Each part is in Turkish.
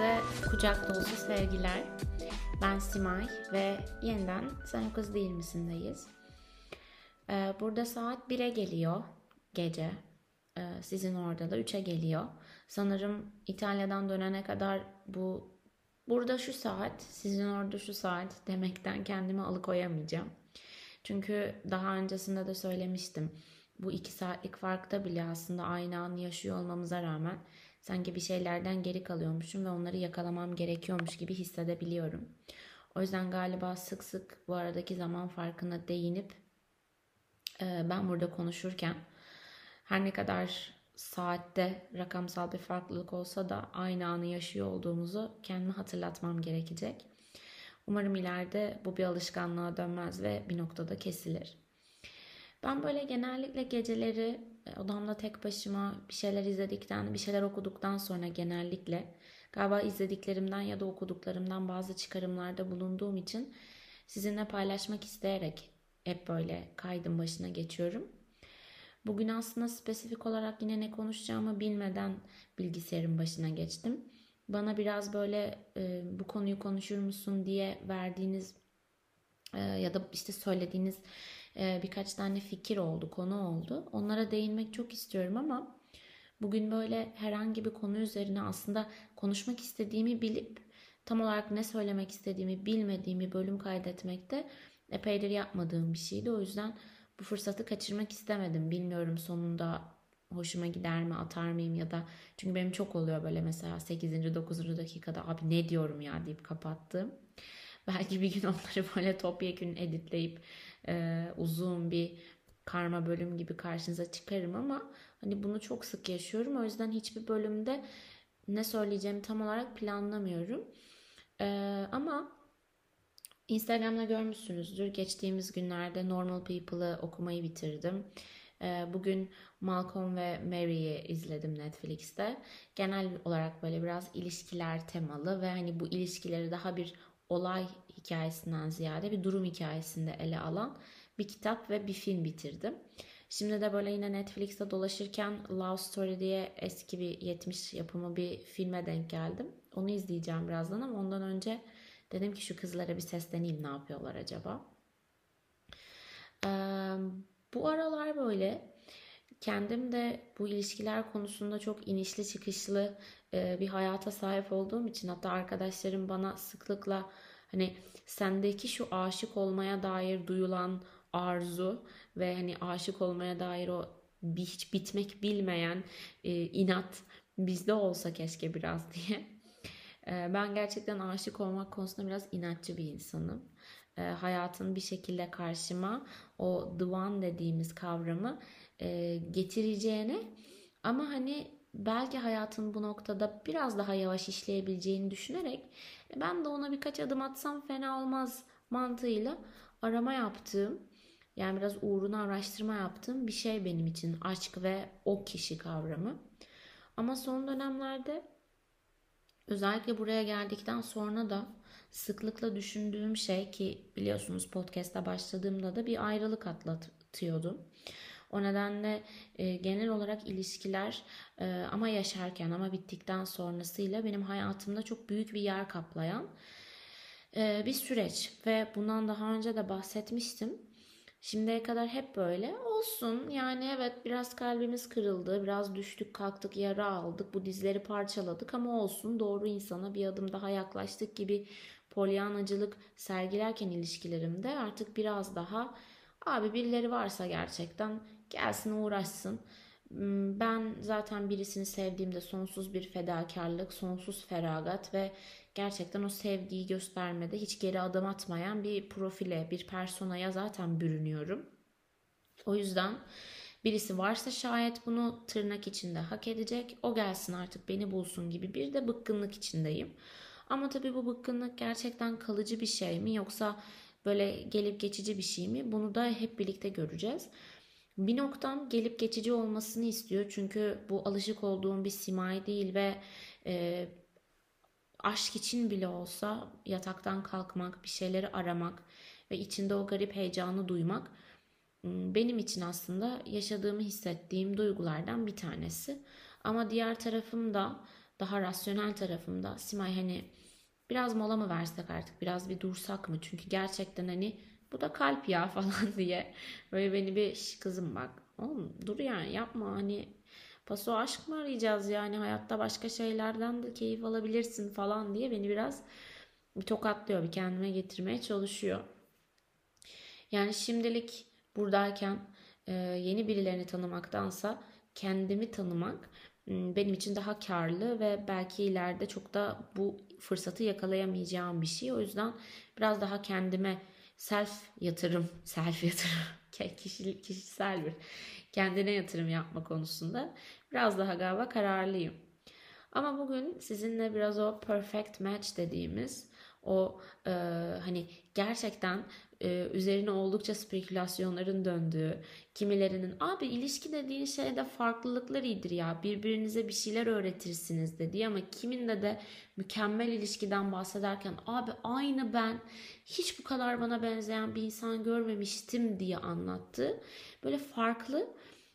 Herkese kucak dolusu sevgiler. Ben Simay ve yeniden Sen Kız Değil Misin'deyiz. Ee, burada saat 1'e geliyor gece. Ee, sizin orada da 3'e geliyor. Sanırım İtalya'dan dönene kadar bu burada şu saat, sizin orada şu saat demekten kendimi alıkoyamayacağım. Çünkü daha öncesinde de söylemiştim. Bu iki saatlik farkta bile aslında aynı an yaşıyor olmamıza rağmen sanki bir şeylerden geri kalıyormuşum ve onları yakalamam gerekiyormuş gibi hissedebiliyorum. O yüzden galiba sık sık bu aradaki zaman farkına değinip e, ben burada konuşurken her ne kadar saatte rakamsal bir farklılık olsa da aynı anı yaşıyor olduğumuzu kendime hatırlatmam gerekecek. Umarım ileride bu bir alışkanlığa dönmez ve bir noktada kesilir. Ben böyle genellikle geceleri odamda tek başıma bir şeyler izledikten, bir şeyler okuduktan sonra genellikle galiba izlediklerimden ya da okuduklarımdan bazı çıkarımlarda bulunduğum için sizinle paylaşmak isteyerek hep böyle kaydım başına geçiyorum. Bugün aslında spesifik olarak yine ne konuşacağımı bilmeden bilgisayarın başına geçtim. Bana biraz böyle e, bu konuyu konuşur musun diye verdiğiniz e, ya da işte söylediğiniz e, birkaç tane fikir oldu, konu oldu. Onlara değinmek çok istiyorum ama bugün böyle herhangi bir konu üzerine aslında konuşmak istediğimi bilip tam olarak ne söylemek istediğimi bilmediğimi bölüm kaydetmekte epeydir yapmadığım bir şeydi. O yüzden bu fırsatı kaçırmak istemedim. Bilmiyorum sonunda hoşuma gider mi atar mıyım ya da çünkü benim çok oluyor böyle mesela 8. 9. dakikada abi ne diyorum ya deyip kapattım. Belki bir gün onları böyle topyekün editleyip e, uzun bir karma bölüm gibi karşınıza çıkarım ama hani bunu çok sık yaşıyorum. O yüzden hiçbir bölümde ne söyleyeceğimi tam olarak planlamıyorum. E, ama Instagram'da görmüşsünüzdür. Geçtiğimiz günlerde Normal People'ı okumayı bitirdim. E, bugün Malcolm ve Mary'i izledim Netflix'te. Genel olarak böyle biraz ilişkiler temalı ve hani bu ilişkileri daha bir olay hikayesinden ziyade bir durum hikayesinde ele alan bir kitap ve bir film bitirdim. Şimdi de böyle yine Netflix'te dolaşırken Love Story diye eski bir 70 yapımı bir filme denk geldim. Onu izleyeceğim birazdan ama ondan önce dedim ki şu kızlara bir sesleneyim ne yapıyorlar acaba. Ee, bu aralar böyle kendim de bu ilişkiler konusunda çok inişli çıkışlı bir hayata sahip olduğum için hatta arkadaşlarım bana sıklıkla hani sendeki şu aşık olmaya dair duyulan arzu ve hani aşık olmaya dair o hiç bitmek bilmeyen e, inat bizde olsa keşke biraz diye. E, ben gerçekten aşık olmak konusunda biraz inatçı bir insanım. E, hayatın bir şekilde karşıma o the one dediğimiz kavramı e, getireceğine ama hani belki hayatın bu noktada biraz daha yavaş işleyebileceğini düşünerek ben de ona birkaç adım atsam fena olmaz mantığıyla arama yaptığım yani biraz uğruna araştırma yaptığım bir şey benim için aşk ve o kişi kavramı. Ama son dönemlerde özellikle buraya geldikten sonra da sıklıkla düşündüğüm şey ki biliyorsunuz podcast'a başladığımda da bir ayrılık atlatıyordum. O nedenle e, genel olarak ilişkiler e, ama yaşarken ama bittikten sonrasıyla benim hayatımda çok büyük bir yer kaplayan e, bir süreç ve bundan daha önce de bahsetmiştim. Şimdiye kadar hep böyle olsun. Yani evet biraz kalbimiz kırıldı, biraz düştük, kalktık, yara aldık, bu dizleri parçaladık ama olsun doğru insana bir adım daha yaklaştık gibi polyanacılık sergilerken ilişkilerimde artık biraz daha abi birileri varsa gerçekten Gelsin uğraşsın. Hmm, ben zaten birisini sevdiğimde sonsuz bir fedakarlık, sonsuz feragat ve gerçekten o sevgiyi göstermede hiç geri adım atmayan bir profile, bir personaya zaten bürünüyorum. O yüzden birisi varsa şayet bunu tırnak içinde hak edecek. O gelsin artık beni bulsun gibi bir de bıkkınlık içindeyim. Ama tabii bu bıkkınlık gerçekten kalıcı bir şey mi yoksa böyle gelip geçici bir şey mi? Bunu da hep birlikte göreceğiz. Bir noktam gelip geçici olmasını istiyor. Çünkü bu alışık olduğum bir simay değil ve e, aşk için bile olsa yataktan kalkmak, bir şeyleri aramak ve içinde o garip heyecanı duymak benim için aslında yaşadığımı hissettiğim duygulardan bir tanesi. Ama diğer tarafım da daha rasyonel tarafımda Simay hani biraz mola mı versek artık biraz bir dursak mı? Çünkü gerçekten hani bu da kalp ya falan diye böyle beni bir "Şş, kızım bak oğlum dur yani yapma hani paso aşk mı arayacağız yani hayatta başka şeylerden de keyif alabilirsin falan diye beni biraz bir tokatlıyor bir kendime getirmeye çalışıyor. Yani şimdilik buradayken e, yeni birilerini tanımaktansa kendimi tanımak benim için daha karlı ve belki ileride çok da bu fırsatı yakalayamayacağım bir şey. O yüzden biraz daha kendime self yatırım, self yatırım, ke- kişi, kişisel bir kendine yatırım yapma konusunda biraz daha galiba kararlıyım. Ama bugün sizinle biraz o perfect match dediğimiz o e, hani gerçekten e, üzerine oldukça spekülasyonların döndüğü kimilerinin abi ilişki dediğin şeyde farklılıklar iyidir ya birbirinize bir şeyler öğretirsiniz dediği ama kiminde de mükemmel ilişkiden bahsederken abi aynı ben hiç bu kadar bana benzeyen bir insan görmemiştim diye anlattı. Böyle farklı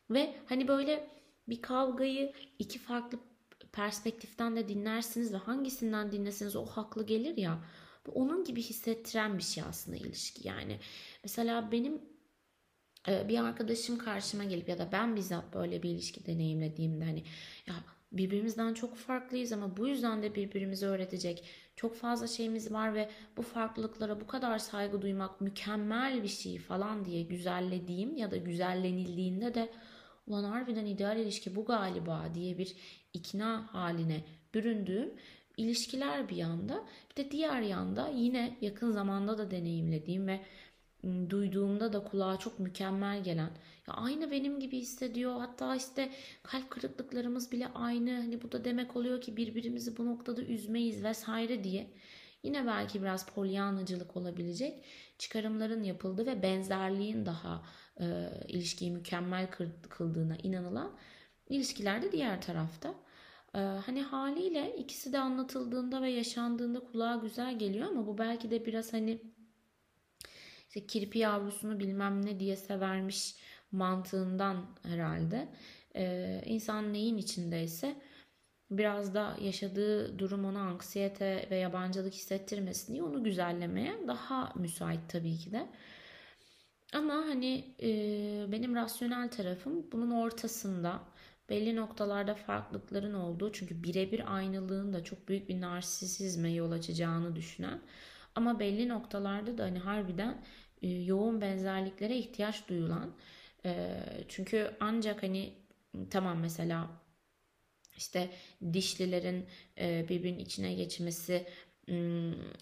ve hani böyle bir kavgayı iki farklı perspektiften de dinlersiniz ve hangisinden dinleseniz o haklı gelir ya. Bu onun gibi hissettiren bir şey aslında ilişki yani. Mesela benim e, bir arkadaşım karşıma gelip ya da ben bizzat böyle bir ilişki deneyimlediğimde hani ya birbirimizden çok farklıyız ama bu yüzden de birbirimizi öğretecek çok fazla şeyimiz var ve bu farklılıklara bu kadar saygı duymak mükemmel bir şey falan diye güzellediğim ya da güzellenildiğinde de ulan harbiden ideal ilişki bu galiba diye bir ikna haline büründüğüm ilişkiler bir yanda. Bir de diğer yanda yine yakın zamanda da deneyimlediğim ve ım, duyduğumda da kulağa çok mükemmel gelen ya aynı benim gibi hissediyor. Hatta işte kalp kırıklıklarımız bile aynı. Hani bu da demek oluyor ki birbirimizi bu noktada üzmeyiz vesaire diye yine belki biraz polyanacılık olabilecek çıkarımların yapıldığı ve benzerliğin daha e, ilişkiyi mükemmel kıldığına inanılan ilişkilerde diğer tarafta. Ee, hani haliyle ikisi de anlatıldığında ve yaşandığında kulağa güzel geliyor ama bu belki de biraz hani işte kirpi yavrusunu bilmem ne diye severmiş mantığından herhalde. Ee, insan neyin içindeyse biraz da yaşadığı durum ona anksiyete ve yabancılık hissettirmesin diye onu güzellemeye daha müsait tabii ki de. Ama hani e, benim rasyonel tarafım bunun ortasında belli noktalarda farklılıkların olduğu çünkü birebir aynılığın da çok büyük bir narsisizme yol açacağını düşünen ama belli noktalarda da hani harbiden e, yoğun benzerliklere ihtiyaç duyulan e, çünkü ancak hani tamam mesela işte dişlilerin birbirinin içine geçmesi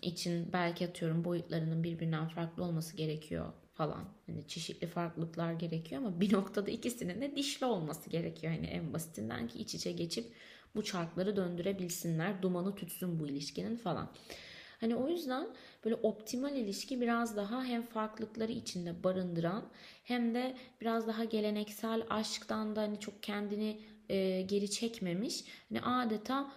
için belki atıyorum boyutlarının birbirinden farklı olması gerekiyor falan. Hani çeşitli farklılıklar gerekiyor ama bir noktada ikisinin de dişli olması gerekiyor. Hani en basitinden ki iç içe geçip bu çarkları döndürebilsinler. Dumanı tütsün bu ilişkinin falan. Hani o yüzden böyle optimal ilişki biraz daha hem farklılıkları içinde barındıran hem de biraz daha geleneksel aşktan da hani çok kendini e, geri çekmemiş. Hani adeta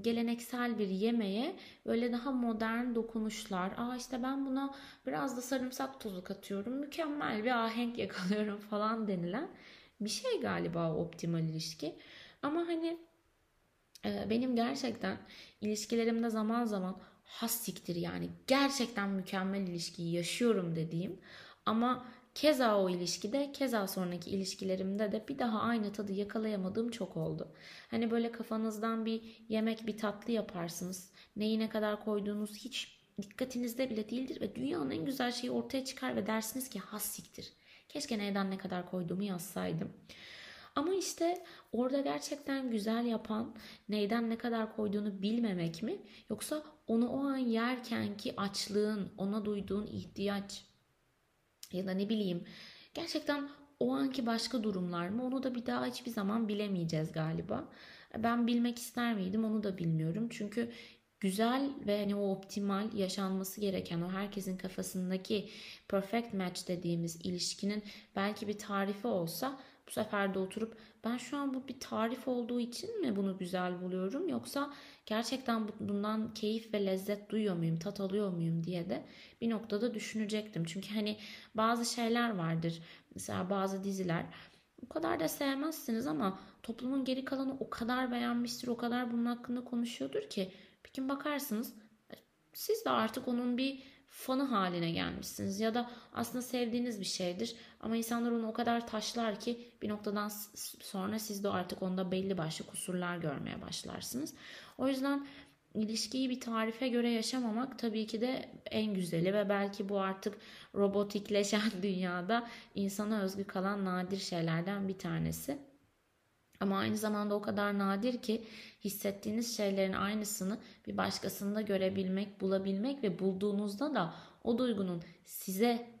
geleneksel bir yemeğe böyle daha modern dokunuşlar. Aa işte ben buna biraz da sarımsak tozu katıyorum. Mükemmel bir ahenk yakalıyorum falan denilen bir şey galiba optimal ilişki. Ama hani e, benim gerçekten ilişkilerimde zaman zaman has siktir yani gerçekten mükemmel ilişkiyi yaşıyorum dediğim ama keza o ilişkide keza sonraki ilişkilerimde de bir daha aynı tadı yakalayamadığım çok oldu. Hani böyle kafanızdan bir yemek bir tatlı yaparsınız. Neyi ne kadar koyduğunuz hiç dikkatinizde bile değildir ve dünyanın en güzel şeyi ortaya çıkar ve dersiniz ki has siktir. Keşke neyden ne kadar koyduğumu yazsaydım. Ama işte orada gerçekten güzel yapan neyden ne kadar koyduğunu bilmemek mi? Yoksa onu o an yerkenki açlığın, ona duyduğun ihtiyaç ya da ne bileyim gerçekten o anki başka durumlar mı? Onu da bir daha hiçbir zaman bilemeyeceğiz galiba. Ben bilmek ister miydim onu da bilmiyorum. Çünkü güzel ve hani o optimal yaşanması gereken o herkesin kafasındaki perfect match dediğimiz ilişkinin belki bir tarifi olsa bu sefer de oturup ben şu an bu bir tarif olduğu için mi bunu güzel buluyorum yoksa gerçekten bundan keyif ve lezzet duyuyor muyum, tat alıyor muyum diye de bir noktada düşünecektim. Çünkü hani bazı şeyler vardır. Mesela bazı diziler o kadar da sevmezsiniz ama toplumun geri kalanı o kadar beğenmiştir, o kadar bunun hakkında konuşuyordur ki bir gün bakarsınız siz de artık onun bir fanı haline gelmişsiniz ya da aslında sevdiğiniz bir şeydir ama insanlar onu o kadar taşlar ki bir noktadan sonra siz de artık onda belli başlı kusurlar görmeye başlarsınız. O yüzden ilişkiyi bir tarife göre yaşamamak tabii ki de en güzeli ve belki bu artık robotikleşen dünyada insana özgü kalan nadir şeylerden bir tanesi. Ama aynı zamanda o kadar nadir ki hissettiğiniz şeylerin aynısını bir başkasında görebilmek, bulabilmek ve bulduğunuzda da o duygunun size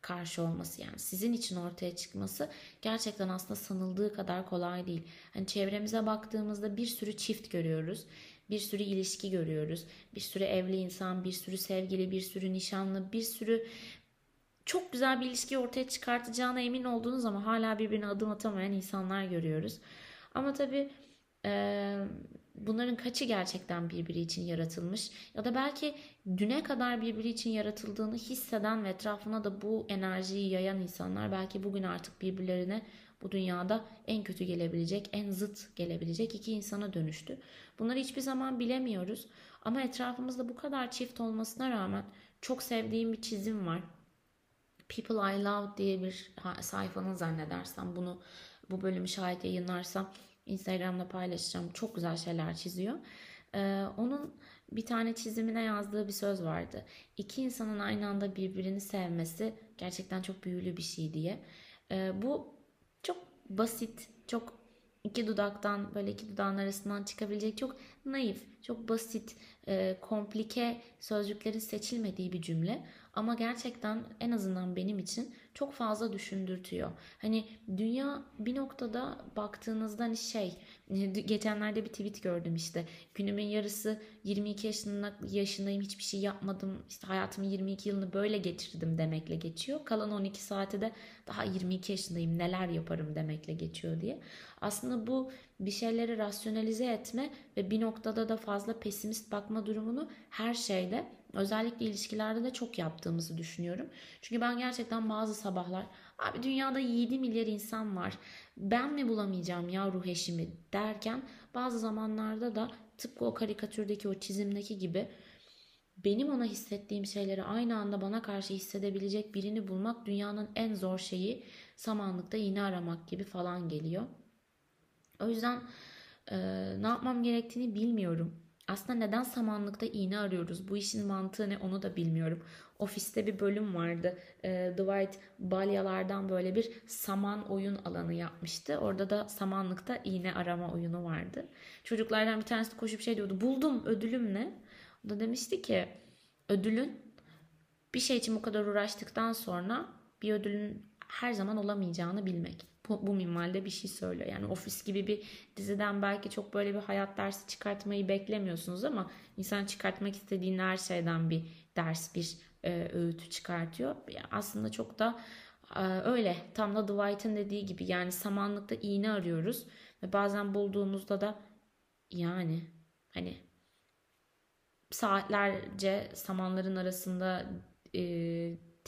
karşı olması yani sizin için ortaya çıkması gerçekten aslında sanıldığı kadar kolay değil. Hani çevremize baktığımızda bir sürü çift görüyoruz. Bir sürü ilişki görüyoruz. Bir sürü evli insan, bir sürü sevgili, bir sürü nişanlı, bir sürü çok güzel bir ilişki ortaya çıkartacağına emin olduğunuz ama hala birbirine adım atamayan insanlar görüyoruz. Ama tabii e, bunların kaçı gerçekten birbiri için yaratılmış ya da belki düne kadar birbiri için yaratıldığını hisseden ve etrafına da bu enerjiyi yayan insanlar belki bugün artık birbirlerine bu dünyada en kötü gelebilecek, en zıt gelebilecek iki insana dönüştü. Bunları hiçbir zaman bilemiyoruz. Ama etrafımızda bu kadar çift olmasına rağmen çok sevdiğim bir çizim var. People I Love diye bir sayfanın zannedersem bunu bu bölümü şayet yayınlarsam Instagram'da paylaşacağım. Çok güzel şeyler çiziyor. Ee, onun bir tane çizimine yazdığı bir söz vardı. İki insanın aynı anda birbirini sevmesi gerçekten çok büyülü bir şey diye. Ee, bu çok basit, çok iki dudaktan böyle iki dudağın arasından çıkabilecek çok naif, çok basit, e, komplike sözcüklerin seçilmediği bir cümle. Ama gerçekten en azından benim için çok fazla düşündürtüyor. Hani dünya bir noktada baktığınızda hani şey geçenlerde bir tweet gördüm işte günümün yarısı 22 yaşında, yaşındayım hiçbir şey yapmadım işte hayatımın 22 yılını böyle geçirdim demekle geçiyor. Kalan 12 saate de daha 22 yaşındayım neler yaparım demekle geçiyor diye. Aslında bu bir şeyleri rasyonalize etme ve bir noktada da fazla pesimist bakma durumunu her şeyde özellikle ilişkilerde de çok yaptığımızı düşünüyorum. Çünkü ben gerçekten bazı sabahlar abi dünyada 7 milyar insan var ben mi bulamayacağım ya ruh eşimi derken bazı zamanlarda da tıpkı o karikatürdeki o çizimdeki gibi benim ona hissettiğim şeyleri aynı anda bana karşı hissedebilecek birini bulmak dünyanın en zor şeyi samanlıkta iğne aramak gibi falan geliyor. O yüzden e, ne yapmam gerektiğini bilmiyorum. Aslında neden samanlıkta iğne arıyoruz? Bu işin mantığı ne onu da bilmiyorum. Ofiste bir bölüm vardı. E, Dwight balyalardan böyle bir saman oyun alanı yapmıştı. Orada da samanlıkta iğne arama oyunu vardı. Çocuklardan bir tanesi koşup şey diyordu. Buldum ödülüm ne? O da demişti ki ödülün bir şey için bu kadar uğraştıktan sonra bir ödülün her zaman olamayacağını bilmek bu, bu minvalde bir şey söylüyor. Yani ofis gibi bir diziden belki çok böyle bir hayat dersi çıkartmayı beklemiyorsunuz ama insan çıkartmak istediğin her şeyden bir ders, bir e, öğütü çıkartıyor. Yani aslında çok da e, öyle. Tam da Dwight'ın dediği gibi yani samanlıkta iğne arıyoruz ve bazen bulduğumuzda da yani hani saatlerce samanların arasında e,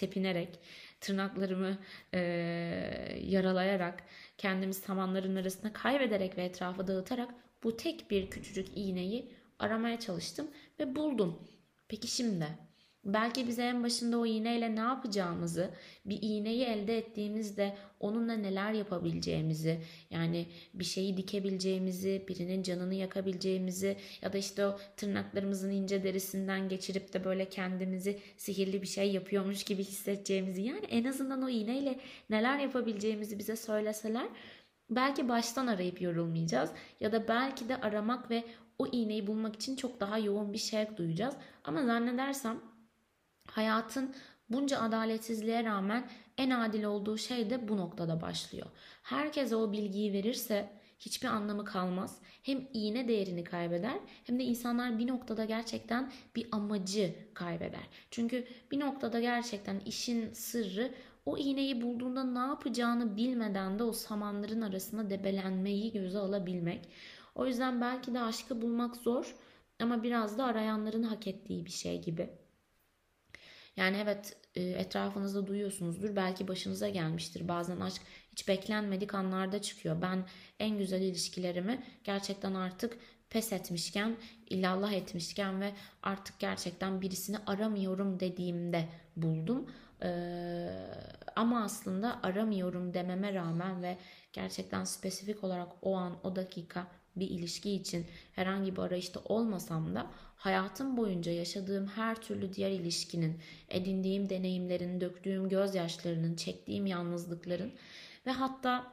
tepinerek tırnaklarımı e, yaralayarak kendimi samanların arasında kaybederek ve etrafı dağıtarak bu tek bir küçücük iğneyi aramaya çalıştım ve buldum. Peki şimdi Belki bize en başında o iğneyle ne yapacağımızı, bir iğneyi elde ettiğimizde onunla neler yapabileceğimizi, yani bir şeyi dikebileceğimizi, birinin canını yakabileceğimizi ya da işte o tırnaklarımızın ince derisinden geçirip de böyle kendimizi sihirli bir şey yapıyormuş gibi hissedeceğimizi, yani en azından o iğneyle neler yapabileceğimizi bize söyleseler belki baştan arayıp yorulmayacağız ya da belki de aramak ve o iğneyi bulmak için çok daha yoğun bir şevk duyacağız. Ama zannedersem Hayatın bunca adaletsizliğe rağmen en adil olduğu şey de bu noktada başlıyor. Herkese o bilgiyi verirse hiçbir anlamı kalmaz. Hem iğne değerini kaybeder hem de insanlar bir noktada gerçekten bir amacı kaybeder. Çünkü bir noktada gerçekten işin sırrı o iğneyi bulduğunda ne yapacağını bilmeden de o samanların arasında debelenmeyi göze alabilmek. O yüzden belki de aşkı bulmak zor ama biraz da arayanların hak ettiği bir şey gibi. Yani evet e, etrafınızda duyuyorsunuzdur. Belki başınıza gelmiştir. Bazen aşk hiç beklenmedik anlarda çıkıyor. Ben en güzel ilişkilerimi gerçekten artık pes etmişken, illallah etmişken ve artık gerçekten birisini aramıyorum dediğimde buldum. Ee, ama aslında aramıyorum dememe rağmen ve gerçekten spesifik olarak o an o dakika bir ilişki için herhangi bir arayışta olmasam da hayatım boyunca yaşadığım her türlü diğer ilişkinin, edindiğim deneyimlerin, döktüğüm gözyaşlarının, çektiğim yalnızlıkların ve hatta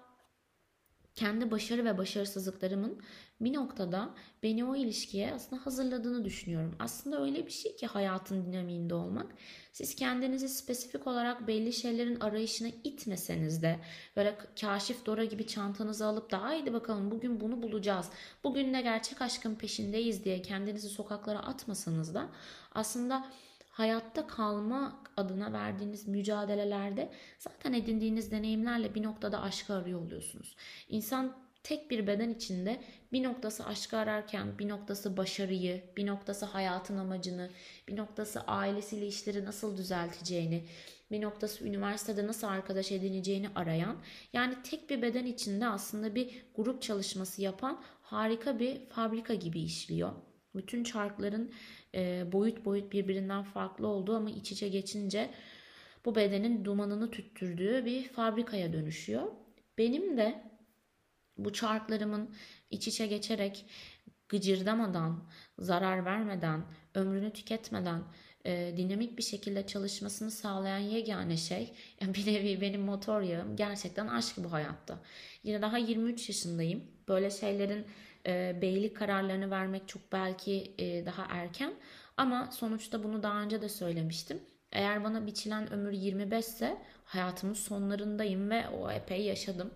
kendi başarı ve başarısızlıklarımın bir noktada beni o ilişkiye aslında hazırladığını düşünüyorum. Aslında öyle bir şey ki hayatın dinamiğinde olmak. Siz kendinizi spesifik olarak belli şeylerin arayışına itmeseniz de böyle kaşif Dora gibi çantanızı alıp da haydi bakalım bugün bunu bulacağız. Bugün de gerçek aşkın peşindeyiz diye kendinizi sokaklara atmasanız da aslında hayatta kalma adına verdiğiniz mücadelelerde zaten edindiğiniz deneyimlerle bir noktada aşkı arıyor oluyorsunuz. İnsan tek bir beden içinde bir noktası aşkı ararken bir noktası başarıyı, bir noktası hayatın amacını, bir noktası ailesiyle işleri nasıl düzelteceğini, bir noktası üniversitede nasıl arkadaş edineceğini arayan yani tek bir beden içinde aslında bir grup çalışması yapan harika bir fabrika gibi işliyor. Bütün çarkların e, boyut boyut birbirinden farklı olduğu ama iç içe geçince bu bedenin dumanını tüttürdüğü bir fabrikaya dönüşüyor. Benim de bu çarklarımın iç içe geçerek gıcırdamadan, zarar vermeden, ömrünü tüketmeden e, dinamik bir şekilde çalışmasını sağlayan yegane şey yani bir nevi benim motor yağım gerçekten aşk bu hayatta. Yine daha 23 yaşındayım. Böyle şeylerin e, beylik kararlarını vermek çok belki e, daha erken ama sonuçta bunu daha önce de söylemiştim. Eğer bana biçilen ömür 25 ise hayatımın sonlarındayım ve o epey yaşadım.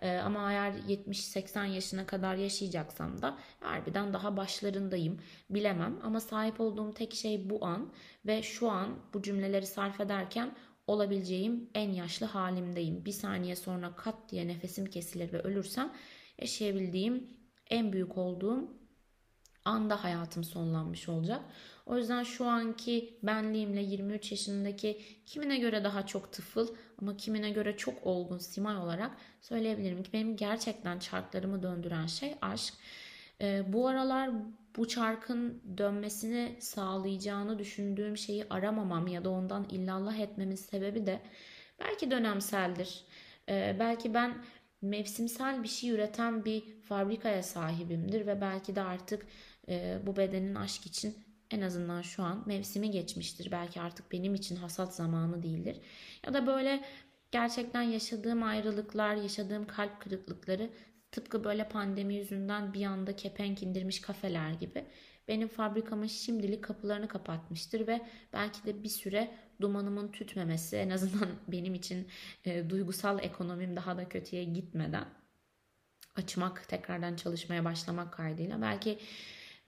Ee, ama eğer 70-80 yaşına kadar yaşayacaksam da harbiden daha başlarındayım. Bilemem ama sahip olduğum tek şey bu an ve şu an bu cümleleri sarf ederken olabileceğim en yaşlı halimdeyim. Bir saniye sonra kat diye nefesim kesilir ve ölürsem yaşayabildiğim en büyük olduğum anda hayatım sonlanmış olacak. O yüzden şu anki benliğimle 23 yaşındaki kimine göre daha çok tıfıl ama kimine göre çok olgun simay olarak söyleyebilirim ki benim gerçekten çarklarımı döndüren şey aşk. Ee, bu aralar bu çarkın dönmesini sağlayacağını düşündüğüm şeyi aramamam ya da ondan illallah etmemin sebebi de belki dönemseldir. Ee, belki ben mevsimsel bir şey üreten bir fabrikaya sahibimdir ve belki de artık e, bu bedenin aşk için en azından şu an mevsimi geçmiştir. Belki artık benim için hasat zamanı değildir. Ya da böyle gerçekten yaşadığım ayrılıklar, yaşadığım kalp kırıklıkları tıpkı böyle pandemi yüzünden bir anda kepenk indirmiş kafeler gibi benim fabrikamın şimdilik kapılarını kapatmıştır ve belki de bir süre dumanımın tütmemesi en azından benim için e, duygusal ekonomim daha da kötüye gitmeden açmak, tekrardan çalışmaya başlamak kaydıyla belki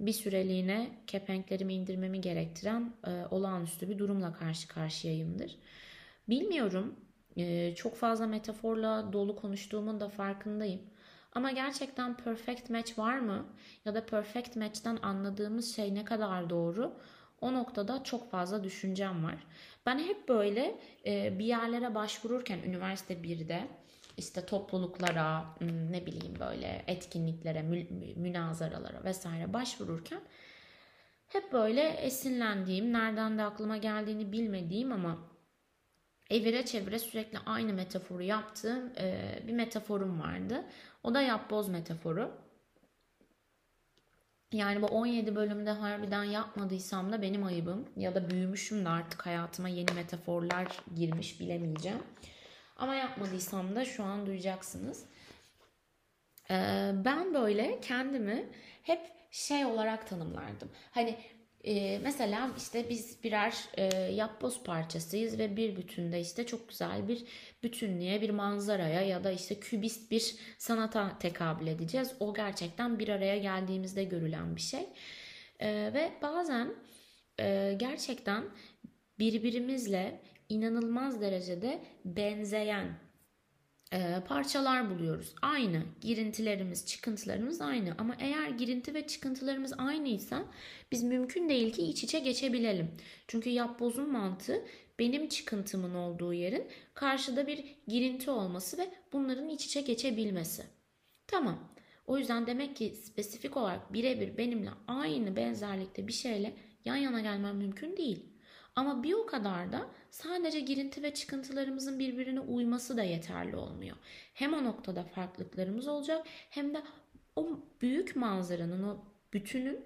bir süreliğine kepenklerimi indirmemi gerektiren e, olağanüstü bir durumla karşı karşıyayımdır. Bilmiyorum e, çok fazla metaforla dolu konuştuğumun da farkındayım. Ama gerçekten perfect match var mı? Ya da perfect match'ten anladığımız şey ne kadar doğru? O noktada çok fazla düşüncem var. Ben hep böyle e, bir yerlere başvururken üniversite 1'de işte topluluklara ne bileyim böyle etkinliklere, münazaralara vesaire başvururken hep böyle esinlendiğim, nereden de aklıma geldiğini bilmediğim ama evire çevire sürekli aynı metaforu yaptığım bir metaforum vardı. O da yapboz metaforu. Yani bu 17 bölümde harbiden yapmadıysam da benim ayıbım ya da büyümüşüm de artık hayatıma yeni metaforlar girmiş bilemeyeceğim. Ama yapmadıysam da şu an duyacaksınız. Ee, ben böyle kendimi hep şey olarak tanımlardım. Hani e, mesela işte biz birer e, yapboz parçasıyız ve bir bütünde işte çok güzel bir bütünlüğe, bir manzaraya ya da işte kübist bir sanata tekabül edeceğiz. O gerçekten bir araya geldiğimizde görülen bir şey. E, ve bazen e, gerçekten birbirimizle inanılmaz derecede benzeyen e, parçalar buluyoruz. Aynı. Girintilerimiz, çıkıntılarımız aynı. Ama eğer girinti ve çıkıntılarımız aynıysa biz mümkün değil ki iç içe geçebilelim. Çünkü yapbozun mantığı benim çıkıntımın olduğu yerin karşıda bir girinti olması ve bunların iç içe geçebilmesi. Tamam. O yüzden demek ki spesifik olarak birebir benimle aynı benzerlikte bir şeyle yan yana gelmem mümkün değil. Ama bir o kadar da sadece girinti ve çıkıntılarımızın birbirine uyması da yeterli olmuyor. Hem o noktada farklılıklarımız olacak hem de o büyük manzaranın, o bütünün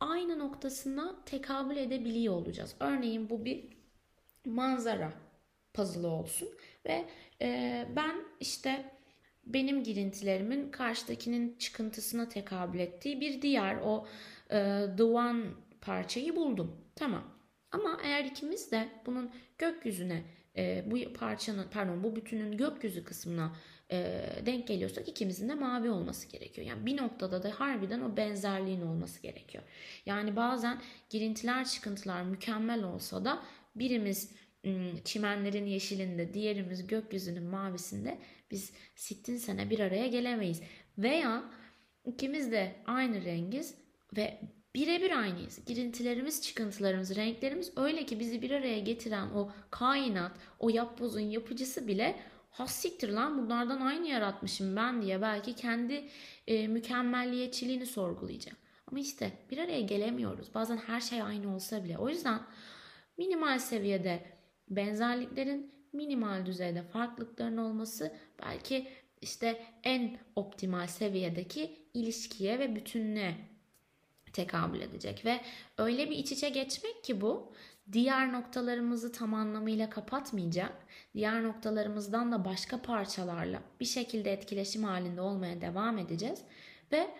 aynı noktasına tekabül edebiliyor olacağız. Örneğin bu bir manzara puzzle olsun ve e, ben işte benim girintilerimin karşıdakinin çıkıntısına tekabül ettiği bir diğer o e, the one parçayı buldum. Tamam. Ama eğer ikimiz de bunun gökyüzüne e, bu parçanın pardon bu bütünün gökyüzü kısmına e, denk geliyorsak ikimizin de mavi olması gerekiyor. Yani bir noktada da harbiden o benzerliğin olması gerekiyor. Yani bazen girintiler çıkıntılar mükemmel olsa da birimiz çimenlerin yeşilinde, diğerimiz gökyüzünün mavisinde biz sittin sene bir araya gelemeyiz. Veya ikimiz de aynı rengiz ve birebir aynıyız. Girintilerimiz, çıkıntılarımız, renklerimiz öyle ki bizi bir araya getiren o kainat, o yapbozun yapıcısı bile hassiktir lan bunlardan aynı yaratmışım ben diye belki kendi e, mükemmelliyetçiliğini sorgulayacak. Ama işte bir araya gelemiyoruz. Bazen her şey aynı olsa bile. O yüzden minimal seviyede benzerliklerin minimal düzeyde farklılıkların olması belki işte en optimal seviyedeki ilişkiye ve bütünlüğe tekabül edecek ve öyle bir iç içe geçmek ki bu diğer noktalarımızı tam anlamıyla kapatmayacak. Diğer noktalarımızdan da başka parçalarla bir şekilde etkileşim halinde olmaya devam edeceğiz ve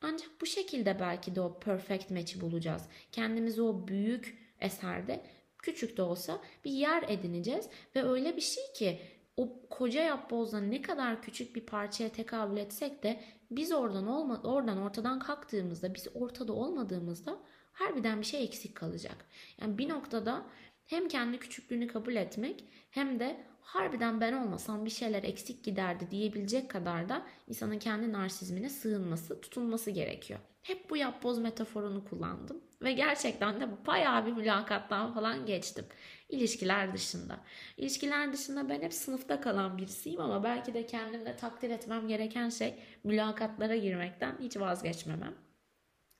ancak bu şekilde belki de o perfect match'i bulacağız. Kendimizi o büyük eserde küçük de olsa bir yer edineceğiz ve öyle bir şey ki o koca yapbozda ne kadar küçük bir parçaya tekabül etsek de biz oradan olma, oradan ortadan kalktığımızda, biz ortada olmadığımızda harbiden bir şey eksik kalacak. Yani bir noktada hem kendi küçüklüğünü kabul etmek hem de harbiden ben olmasam bir şeyler eksik giderdi diyebilecek kadar da insanın kendi narsizmine sığınması, tutunması gerekiyor. Hep bu yapboz metaforunu kullandım ve gerçekten de bayağı bir mülakattan falan geçtim. İlişkiler dışında. İlişkiler dışında ben hep sınıfta kalan birisiyim ama belki de kendimde takdir etmem gereken şey mülakatlara girmekten hiç vazgeçmemem.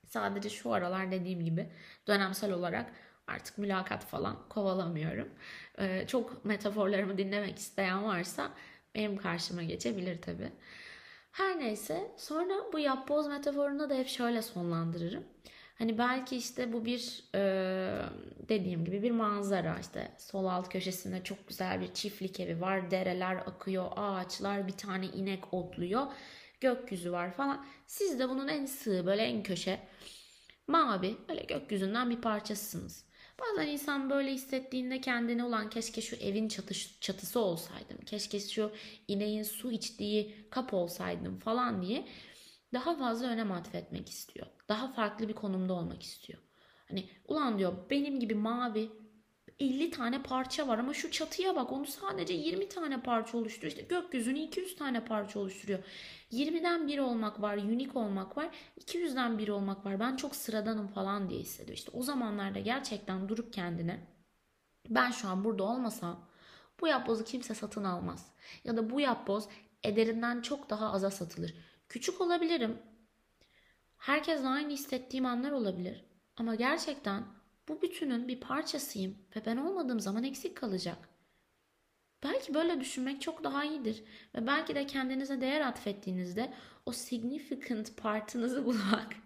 Sadece şu aralar dediğim gibi dönemsel olarak artık mülakat falan kovalamıyorum. Ee, çok metaforlarımı dinlemek isteyen varsa benim karşıma geçebilir tabii. Her neyse sonra bu yapboz metaforunu da hep şöyle sonlandırırım. Hani belki işte bu bir e, dediğim gibi bir manzara işte sol alt köşesinde çok güzel bir çiftlik evi var. Dereler akıyor, ağaçlar, bir tane inek otluyor. Gökyüzü var falan. Siz de bunun en sığ böyle en köşe mavi böyle gökyüzünden bir parçasısınız. Bazen insan böyle hissettiğinde kendine olan keşke şu evin çatış, çatısı olsaydım. Keşke şu ineğin su içtiği kap olsaydım falan diye daha fazla önem atfetmek istiyor. Daha farklı bir konumda olmak istiyor. Hani ulan diyor benim gibi mavi 50 tane parça var ama şu çatıya bak onu sadece 20 tane parça oluşturuyor. İşte gökyüzünü 200 tane parça oluşturuyor. 20'den biri olmak var, unik olmak var. 200'den biri olmak var. Ben çok sıradanım falan diye hissediyor. İşte o zamanlarda gerçekten durup kendine ben şu an burada olmasam bu yapbozu kimse satın almaz. Ya da bu yapboz ederinden çok daha aza satılır. Küçük olabilirim. Herkesle aynı hissettiğim anlar olabilir. Ama gerçekten bu bütünün bir parçasıyım ve ben olmadığım zaman eksik kalacak. Belki böyle düşünmek çok daha iyidir ve belki de kendinize değer atfettiğinizde o significant partınızı bulmak,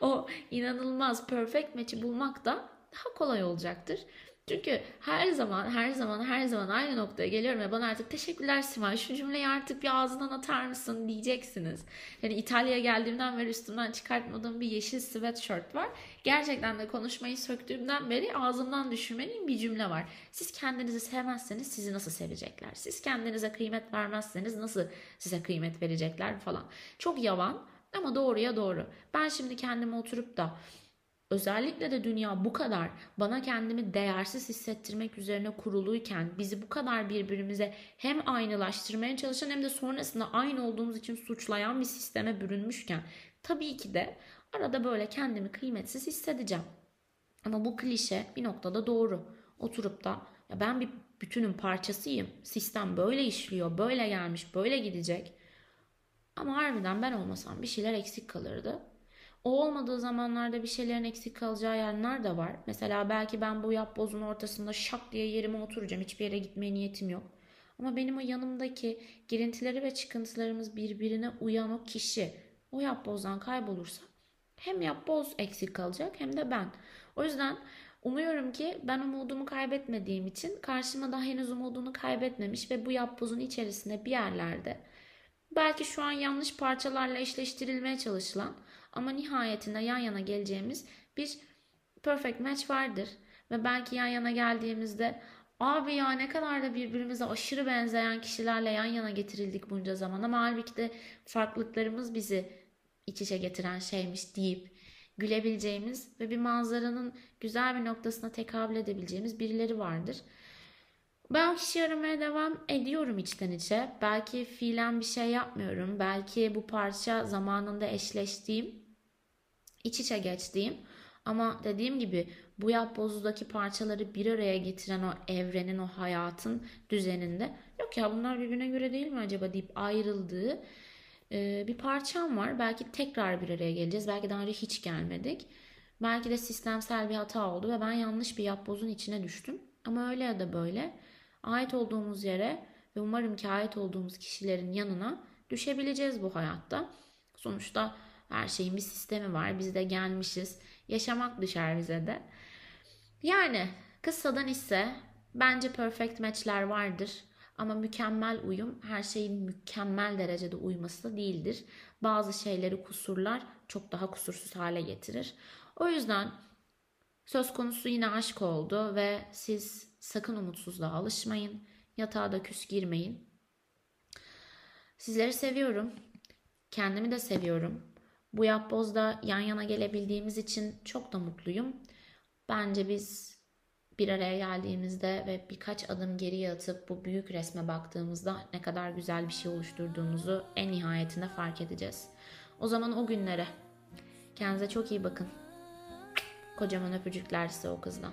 o inanılmaz perfect match'i bulmak da daha kolay olacaktır. Çünkü her zaman her zaman her zaman aynı noktaya geliyorum ve bana artık teşekkürler Simay şu cümleyi artık bir ağzından atar mısın diyeceksiniz. Yani İtalya'ya geldiğimden beri üstümden çıkartmadığım bir yeşil sweatshirt var. Gerçekten de konuşmayı söktüğümden beri ağzımdan düşürmediğim bir cümle var. Siz kendinizi sevmezseniz sizi nasıl sevecekler? Siz kendinize kıymet vermezseniz nasıl size kıymet verecekler falan. Çok yavan ama doğruya doğru. Ben şimdi kendime oturup da özellikle de dünya bu kadar bana kendimi değersiz hissettirmek üzerine kuruluyken bizi bu kadar birbirimize hem aynılaştırmaya çalışan hem de sonrasında aynı olduğumuz için suçlayan bir sisteme bürünmüşken tabii ki de arada böyle kendimi kıymetsiz hissedeceğim. Ama bu klişe bir noktada doğru. Oturup da ya ben bir bütünün parçasıyım. Sistem böyle işliyor, böyle gelmiş, böyle gidecek. Ama harbiden ben olmasam bir şeyler eksik kalırdı. O olmadığı zamanlarda bir şeylerin eksik kalacağı yerler de var. Mesela belki ben bu yapbozun ortasında şak diye yerime oturacağım. Hiçbir yere gitmeye niyetim yok. Ama benim o yanımdaki girintileri ve çıkıntılarımız birbirine uyan o kişi o yapbozdan kaybolursa hem yapboz eksik kalacak hem de ben. O yüzden umuyorum ki ben umudumu kaybetmediğim için karşıma da henüz umudunu kaybetmemiş ve bu yapbozun içerisinde bir yerlerde belki şu an yanlış parçalarla eşleştirilmeye çalışılan ama nihayetinde yan yana geleceğimiz bir perfect match vardır. Ve belki yan yana geldiğimizde abi ya ne kadar da birbirimize aşırı benzeyen kişilerle yan yana getirildik bunca zaman ama halbuki de farklılıklarımız bizi iç içe getiren şeymiş deyip gülebileceğimiz ve bir manzaranın güzel bir noktasına tekabül edebileceğimiz birileri vardır. Ben o kişiyi aramaya devam ediyorum içten içe. Belki fiilen bir şey yapmıyorum. Belki bu parça zamanında eşleştiğim, iç içe geçtiğim ama dediğim gibi bu yapbozdaki parçaları bir araya getiren o evrenin, o hayatın düzeninde yok ya bunlar birbirine göre değil mi acaba deyip ayrıldığı e, bir parçam var. Belki tekrar bir araya geleceğiz. Belki daha önce hiç gelmedik. Belki de sistemsel bir hata oldu ve ben yanlış bir yapbozun içine düştüm. Ama öyle ya da böyle ait olduğumuz yere ve umarım ki ait olduğumuz kişilerin yanına düşebileceğiz bu hayatta. Sonuçta her şeyin bir sistemi var. Biz de gelmişiz. Yaşamak düşer bize de. Yani kısadan ise bence perfect matchler vardır. Ama mükemmel uyum her şeyin mükemmel derecede uyması da değildir. Bazı şeyleri kusurlar çok daha kusursuz hale getirir. O yüzden söz konusu yine aşk oldu ve siz sakın umutsuzluğa alışmayın. Yatağa da küs girmeyin. Sizleri seviyorum. Kendimi de seviyorum. Bu yapbozda yan yana gelebildiğimiz için çok da mutluyum. Bence biz bir araya geldiğimizde ve birkaç adım geriye atıp bu büyük resme baktığımızda ne kadar güzel bir şey oluşturduğumuzu en nihayetinde fark edeceğiz. O zaman o günlere. Kendinize çok iyi bakın. Kocaman öpücükler size o kızdan.